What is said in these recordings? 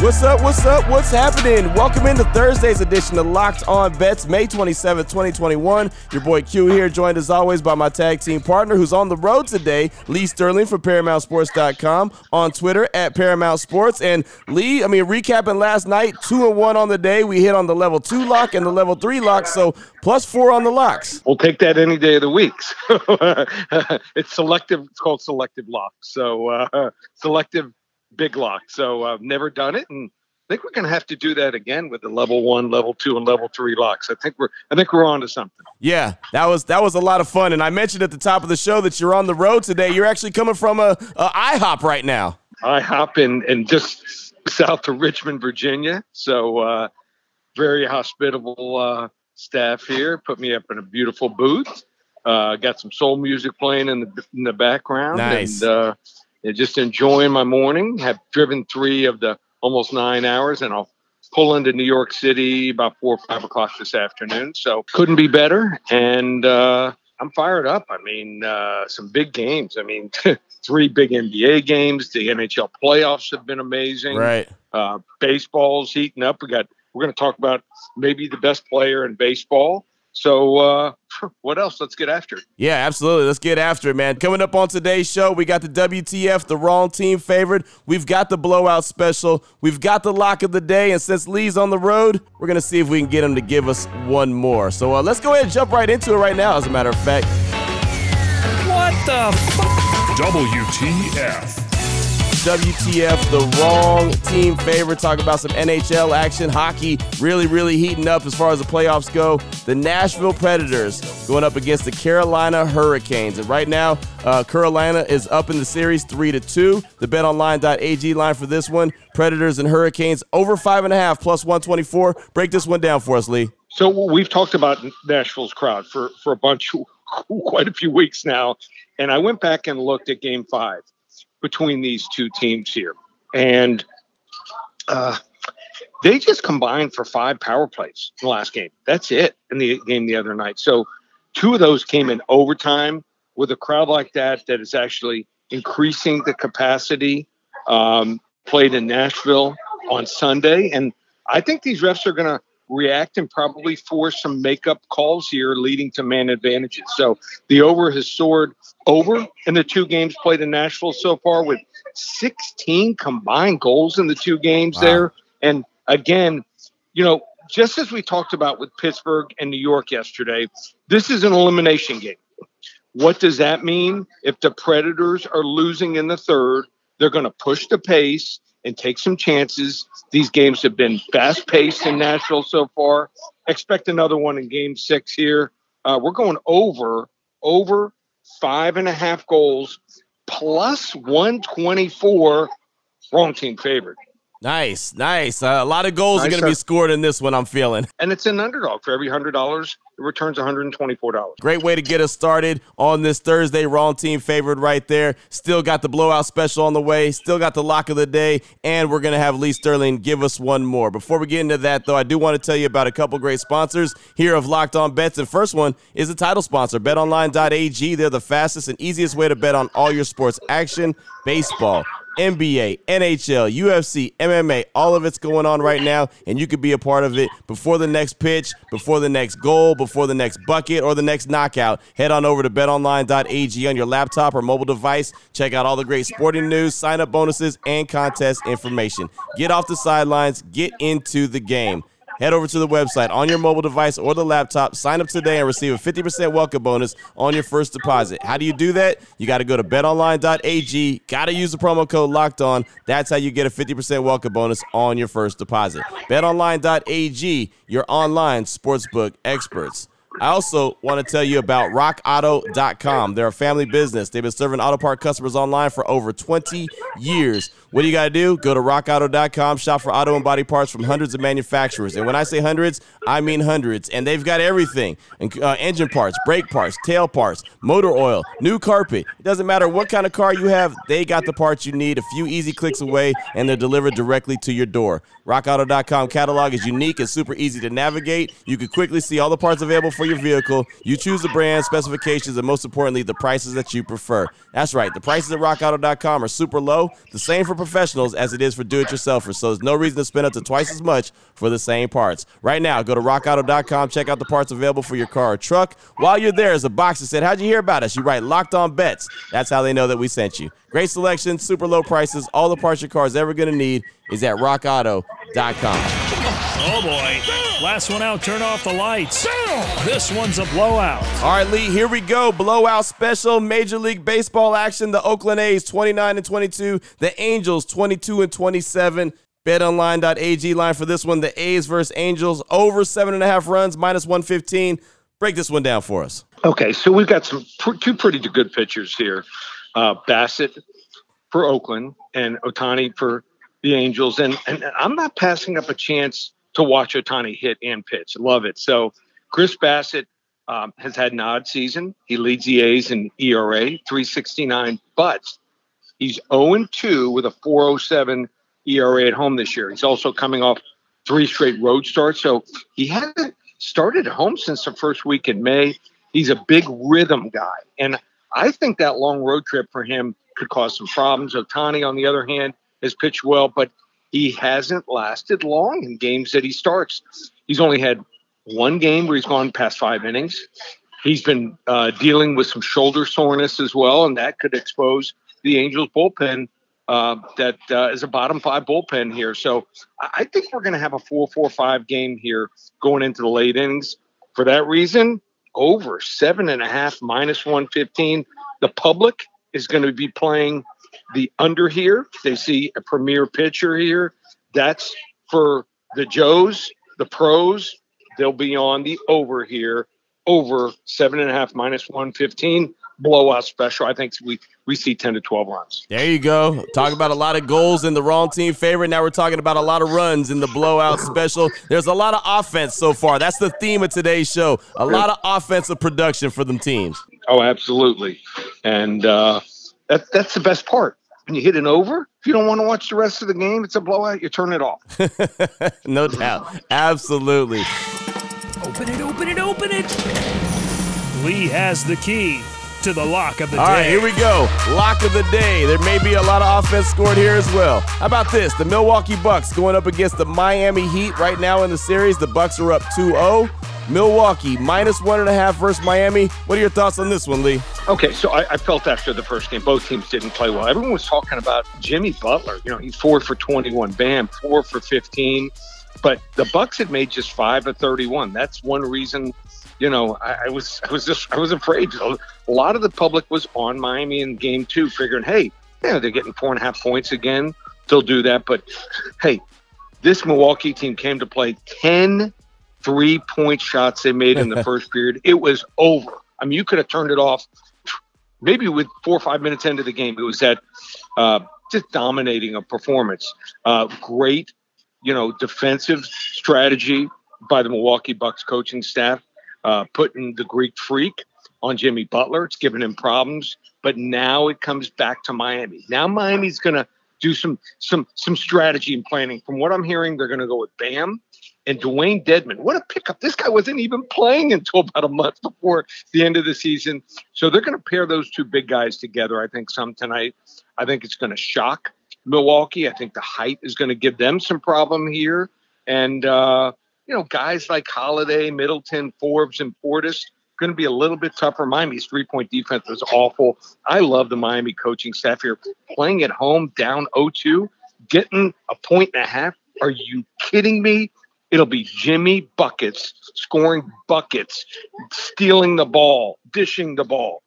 What's up? What's up? What's happening? Welcome into Thursday's edition of Locked On Bets, May 27th, 2021. Your boy Q here, joined as always by my tag team partner who's on the road today, Lee Sterling from ParamountSports.com, on Twitter at Paramount Sports. And Lee, I mean, recapping last night, two and one on the day. We hit on the level two lock and the level three lock, so plus four on the locks. We'll take that any day of the week. it's selective. It's called selective lock. So uh, selective big lock. So I've never done it, and I think we're going to have to do that again with the level one, level two, and level three locks. I think we're I think we're on to something. Yeah, that was that was a lot of fun. And I mentioned at the top of the show that you're on the road today. You're actually coming from a, a IHOP right now. IHOP in in just south of Richmond, Virginia. So uh, very hospitable uh, staff here. Put me up in a beautiful booth. Uh, got some soul music playing in the in the background. Nice. And, uh, just enjoying my morning. Have driven three of the almost nine hours, and I'll pull into New York City about four or five o'clock this afternoon. So couldn't be better, and uh, I'm fired up. I mean, uh, some big games. I mean, three big NBA games. The NHL playoffs have been amazing. Right. Uh, baseball's heating up. We got. We're going to talk about maybe the best player in baseball. So, uh, what else? Let's get after it. Yeah, absolutely. Let's get after it, man. Coming up on today's show, we got the WTF, the wrong team favored. We've got the blowout special. We've got the lock of the day. And since Lee's on the road, we're going to see if we can get him to give us one more. So, uh, let's go ahead and jump right into it right now, as a matter of fact. What the fuck? WTF. WTF, the wrong team favorite. Talk about some NHL action. Hockey really, really heating up as far as the playoffs go. The Nashville Predators going up against the Carolina Hurricanes. And right now, uh, Carolina is up in the series three to two. The betonline.ag line for this one Predators and Hurricanes over five and a half plus 124. Break this one down for us, Lee. So we've talked about Nashville's crowd for, for a bunch, quite a few weeks now. And I went back and looked at game five between these two teams here. And uh, they just combined for five power plays in the last game. That's it in the game the other night. So two of those came in overtime with a crowd like that that is actually increasing the capacity. Um, played in Nashville on Sunday. And I think these refs are going to react and probably force some makeup calls here, leading to man advantages. So the over has soared over in the two games played in Nashville so far with 16 combined goals in the two games wow. there. And again, you know, just as we talked about with Pittsburgh and New York yesterday, this is an elimination game. What does that mean? If the Predators are losing in the third, they're going to push the pace and take some chances. These games have been fast paced in Nashville so far. Expect another one in game six here. Uh, we're going over, over five and a half goals plus 124. Wrong team favored. Nice, nice. Uh, a lot of goals nice are going to be scored in this one, I'm feeling. And it's an underdog. For every $100, it returns $124. Great way to get us started on this Thursday. Wrong team favored right there. Still got the blowout special on the way. Still got the lock of the day. And we're going to have Lee Sterling give us one more. Before we get into that, though, I do want to tell you about a couple great sponsors here of Locked On Bets. And first one is the title sponsor, betonline.ag. They're the fastest and easiest way to bet on all your sports action, baseball NBA, NHL, UFC, MMA, all of it's going on right now, and you could be a part of it before the next pitch, before the next goal, before the next bucket, or the next knockout. Head on over to betonline.ag on your laptop or mobile device. Check out all the great sporting news, sign up bonuses, and contest information. Get off the sidelines, get into the game. Head over to the website on your mobile device or the laptop. Sign up today and receive a 50% welcome bonus on your first deposit. How do you do that? You got to go to betonline.ag. Got to use the promo code locked on. That's how you get a 50% welcome bonus on your first deposit. Betonline.ag, your online sportsbook experts. I also want to tell you about rockauto.com. They're a family business. They've been serving auto part customers online for over 20 years. What do you got to do? Go to rockauto.com, shop for auto and body parts from hundreds of manufacturers. And when I say hundreds, I mean hundreds. And they've got everything uh, engine parts, brake parts, tail parts, motor oil, new carpet. It doesn't matter what kind of car you have, they got the parts you need a few easy clicks away, and they're delivered directly to your door. RockAuto.com catalog is unique and super easy to navigate. You can quickly see all the parts available for your vehicle. You choose the brand, specifications, and most importantly, the prices that you prefer. That's right, the prices at RockAuto.com are super low, the same for professionals as it is for do-it-yourselfers. So there's no reason to spend up to twice as much for the same parts. Right now, go to RockAuto.com, check out the parts available for your car or truck. While you're there, there's a box that said, "How'd you hear about us?" You write "Locked On Bets." That's how they know that we sent you. Great selection, super low prices, all the parts your car is ever going to need is at RockAuto.com. Oh boy. Last one out, turn off the lights. This one's a blowout. All right, Lee, here we go. Blowout special Major League Baseball action. The Oakland A's 29 and 22, the Angels 22 and 27. BetOnline.ag line for this one. The A's versus Angels over seven and a half runs, minus 115. Break this one down for us. Okay, so we've got some pr- two pretty good pitchers here. Uh, Bassitt for Oakland and Ohtani for the Angels. And, and I'm not passing up a chance to watch Ohtani hit and pitch. Love it. So Chris Bassitt um, has had an odd season. He leads the A's in ERA, 369, but he's 0 2 with a 407 ERA at home this year. He's also coming off three straight road starts. So he hasn't started at home since the first week in May. He's a big rhythm guy. And I think that long road trip for him could cause some problems. Ohtani, on the other hand, has pitched well, but he hasn't lasted long in games that he starts. He's only had one game where he's gone past five innings. He's been uh, dealing with some shoulder soreness as well, and that could expose the Angels bullpen uh, that uh, is a bottom five bullpen here. So I think we're going to have a 4 4 5 game here going into the late innings. For that reason, over seven and a half minus 115. The public is going to be playing the under here. They see a premier pitcher here. That's for the Joes, the pros. They'll be on the over here, over seven and a half minus 115 blowout special. I think we we see 10 to 12 runs. There you go. Talk about a lot of goals in the wrong team favorite. Now we're talking about a lot of runs in the blowout special. There's a lot of offense so far. That's the theme of today's show. A lot of offensive production for them teams. Oh, absolutely. And uh, that, that's the best part. When you hit an over, if you don't want to watch the rest of the game, it's a blowout, you turn it off. no doubt. Absolutely. Open it, open it, open it. Lee has the key to the lock of the All day. All right, here we go. Lock of the day. There may be a lot of offense scored here as well. How about this? The Milwaukee Bucks going up against the Miami Heat right now in the series. The Bucks are up 2-0. Milwaukee minus one and a half versus Miami. What are your thoughts on this one, Lee? Okay, so I, I, felt after the first game, both teams didn't play well. Everyone was talking about Jimmy Butler. You know, he's four for 21. Bam, four for 15. But the Bucks had made just five of 31. That's one reason you know, I, I, was I was just I was afraid. A lot of the public was on Miami in game two, figuring, hey, yeah, they're getting four and a half points again. They'll do that. But hey, this Milwaukee team came to play 10 three point shots they made in the first period. It was over. I mean, you could have turned it off maybe with four or five minutes into the game. It was that uh, just dominating a performance. Uh, great, you know, defensive strategy by the Milwaukee Bucks coaching staff uh, putting the Greek freak on Jimmy Butler. It's giving him problems, but now it comes back to Miami. Now Miami's going to do some some some strategy and planning. From what I'm hearing, they're going to go with Bam and Dewayne Dedmon. What a pickup! This guy wasn't even playing until about a month before the end of the season. So they're going to pair those two big guys together. I think some tonight. I think it's going to shock Milwaukee. I think the height is going to give them some problem here, and. uh you know, guys like Holiday, Middleton, Forbes, and Portis going to be a little bit tougher. Miami's three point defense was awful. I love the Miami coaching staff here. Playing at home down 0 2, getting a point and a half. Are you kidding me? It'll be Jimmy buckets, scoring buckets, stealing the ball, dishing the ball.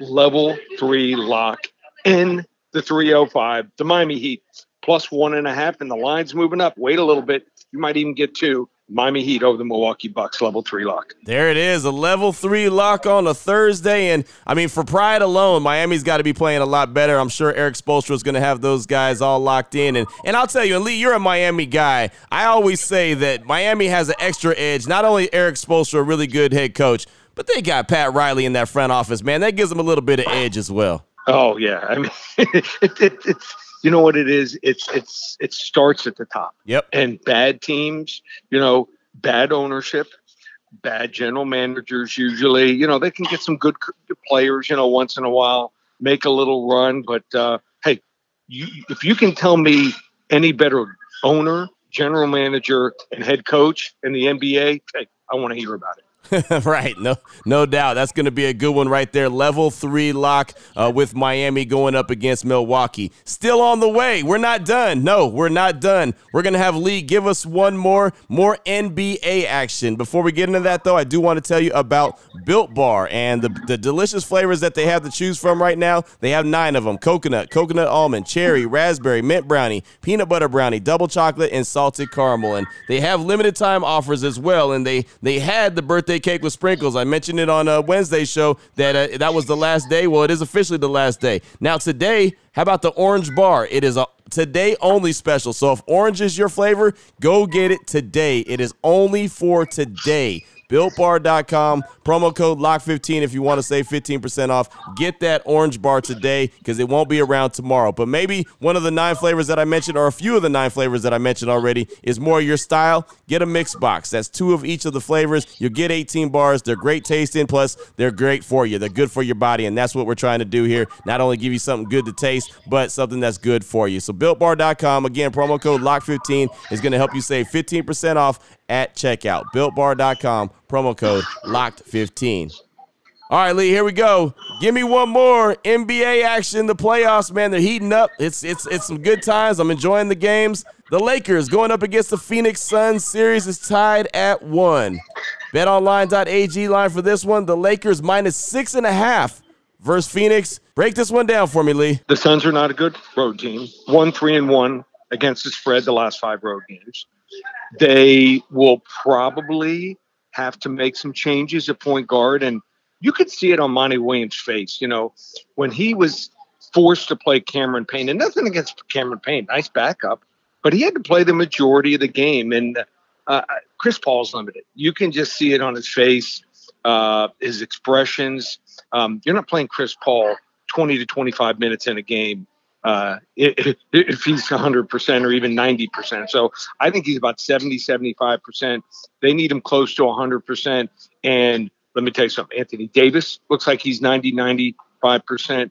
Level three lock in the 305. The Miami Heat plus one and a half, and the line's moving up. Wait a little bit. You might even get two Miami Heat over the Milwaukee Bucks, level three lock. There it is, a level three lock on a Thursday. And I mean, for pride alone, Miami's got to be playing a lot better. I'm sure Erik Spoelstra is going to have those guys all locked in. And and I'll tell you, and Lee, you're a Miami guy. I always say that Miami has an extra edge. Not only Erik Spoelstra, a really good head coach, but they got Pat Riley in that front office, man. That gives them a little bit of edge as well. Oh yeah, I mean, it, it, it's you know what it is. It's it's it starts at the top. Yep. And bad teams, you know, bad ownership, bad general managers. Usually, you know, they can get some good, players, you know, once in a while, make a little run. But uh, hey, you, if you can tell me any better owner, general manager, and head coach in the NBA, hey, I want to hear about it. right, no, no doubt. That's going to be a good one right there. Level three lock uh, with Miami going up against Milwaukee. Still on the way. We're not done. No, we're not done. We're going to have Lee give us one more, more NBA action. Before we get into that, though, I do want to tell you about Built Bar and the, the delicious flavors that they have to choose from right now. They have nine of them: coconut, coconut almond, cherry, raspberry, mint brownie, peanut butter brownie, double chocolate, and salted caramel. And they have limited time offers as well. And they they had the birthday birthday cake with sprinkles. I mentioned it on a Wednesday show that uh, that was the last day. Well, it is officially the last day. Now today, how about the orange bar? It is a today only special. So if orange is your flavor, go get it today. It is only for today builtbar.com. Promo code LOCK15 if you want to save 15% off. Get that orange bar today because it won't be around tomorrow. But maybe one of the nine flavors that I mentioned, or a few of the nine flavors that I mentioned already, is more your style. Get a mix box. That's two of each of the flavors. You'll get 18 bars. They're great tasting, plus they're great for you. They're good for your body, and that's what we're trying to do here. Not only give you something good to taste, but something that's good for you. So builtbar.com, again, promo code LOCK15 is going to help you save 15% off at checkout. BuiltBar.com, promo code LOCKED15. All right, Lee, here we go. Give me one more NBA action. The playoffs, man, they're heating up. It's it's it's some good times. I'm enjoying the games. The Lakers going up against the Phoenix Suns. Series is tied at one. BetOnline.ag line for this one. The Lakers minus six and a half versus Phoenix. Break this one down for me, Lee. The Suns are not a good road team. One, three, and one against the spread the last five road games. They will probably have to make some changes at point guard. And you could see it on Monty Williams' face, you know, when he was forced to play Cameron Payne. And nothing against Cameron Payne, nice backup, but he had to play the majority of the game. And uh, Chris Paul's limited. You can just see it on his face, uh, his expressions. Um, you're not playing Chris Paul 20 to 25 minutes in a game uh, if, if he's 100% or even 90%. So I think he's about 70, 75%. They need him close to 100%. And let me tell you something Anthony Davis looks like he's 90, 95%.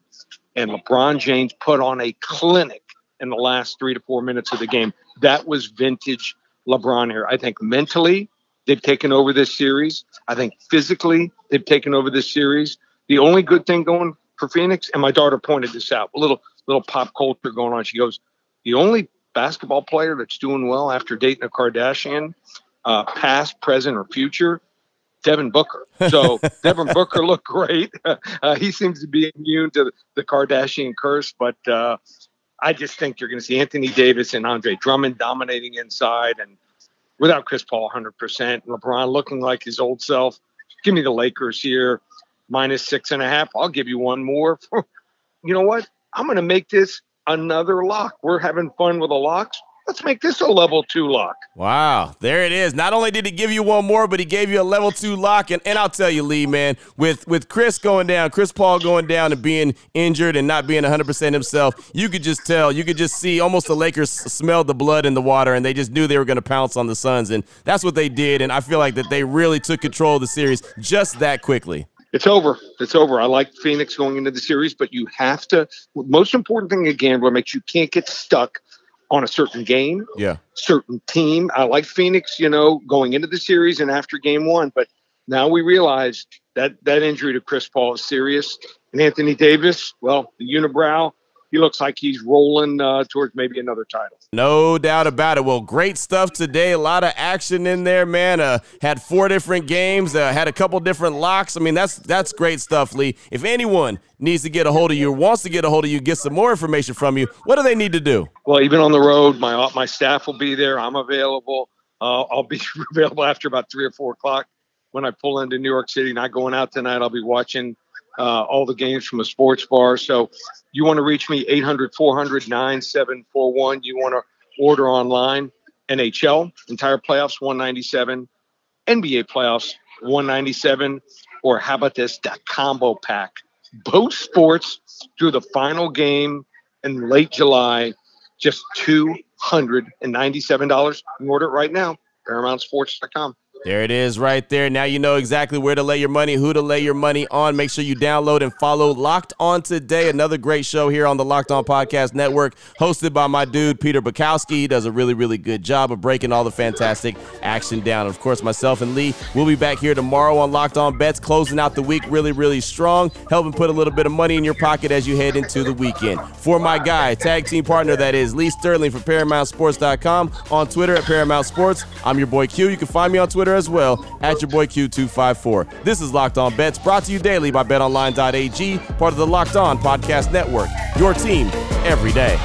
And LeBron James put on a clinic in the last three to four minutes of the game. That was vintage LeBron here. I think mentally, they've taken over this series. I think physically, they've taken over this series. The only good thing going for Phoenix, and my daughter pointed this out, a little little pop culture going on. She goes, the only basketball player that's doing well after dating a Kardashian, uh, past, present, or future, Devin Booker. So Devin Booker looked great. Uh, he seems to be immune to the Kardashian curse, but uh, I just think you're going to see Anthony Davis and Andre Drummond dominating inside, and without Chris Paul 100%, LeBron looking like his old self. Give me the Lakers here, minus six and a half. I'll give you one more. you know what? I'm going to make this another lock. We're having fun with the locks. Let's make this a level two lock. Wow, there it is. Not only did he give you one more, but he gave you a level two lock. And, and I'll tell you, Lee, man, with with Chris going down, Chris Paul going down and being injured and not being 100% himself, you could just tell, you could just see almost the Lakers smelled the blood in the water and they just knew they were going to pounce on the Suns. And that's what they did. And I feel like that they really took control of the series just that quickly. It's over. It's over. I like Phoenix going into the series, but you have to. Most important thing a gambler makes you can't get stuck on a certain game, yeah, certain team. I like Phoenix, you know, going into the series and after game one, but now we realize that that injury to Chris Paul is serious. And Anthony Davis, well, the unibrow, he looks like he's rolling uh, towards maybe another title. No doubt about it. Well, great stuff today. A lot of action in there, man. Uh, had four different games. Uh, had a couple different locks. I mean, that's that's great stuff, Lee. If anyone needs to get a hold of you, or wants to get a hold of you, get some more information from you, what do they need to do? Well, even on the road, my my staff will be there. I'm available. Uh, I'll be available after about three or four o'clock when I pull into New York City. Not going out tonight. I'll be watching uh, all the games from a sports bar. So you want to reach me 800 400 9741. You want to order online NHL, entire playoffs 197, NBA playoffs 197, or how about this, combo pack? Both sports through the final game in late July, just $297. You order it right now, ParamountSports.com. There it is right there. Now you know exactly where to lay your money, who to lay your money on. Make sure you download and follow Locked On Today, another great show here on the Locked On Podcast Network, hosted by my dude, Peter Bukowski. He does a really, really good job of breaking all the fantastic action down. Of course, myself and Lee will be back here tomorrow on Locked On Bets, closing out the week really, really strong, helping put a little bit of money in your pocket as you head into the weekend. For my guy, tag team partner that is Lee Sterling from ParamountSports.com, on Twitter at Paramount Sports. I'm your boy Q. You can find me on Twitter as well at your boy Q254. This is Locked On Bets, brought to you daily by BetOnline.ag, part of the Locked On Podcast Network. Your team every day.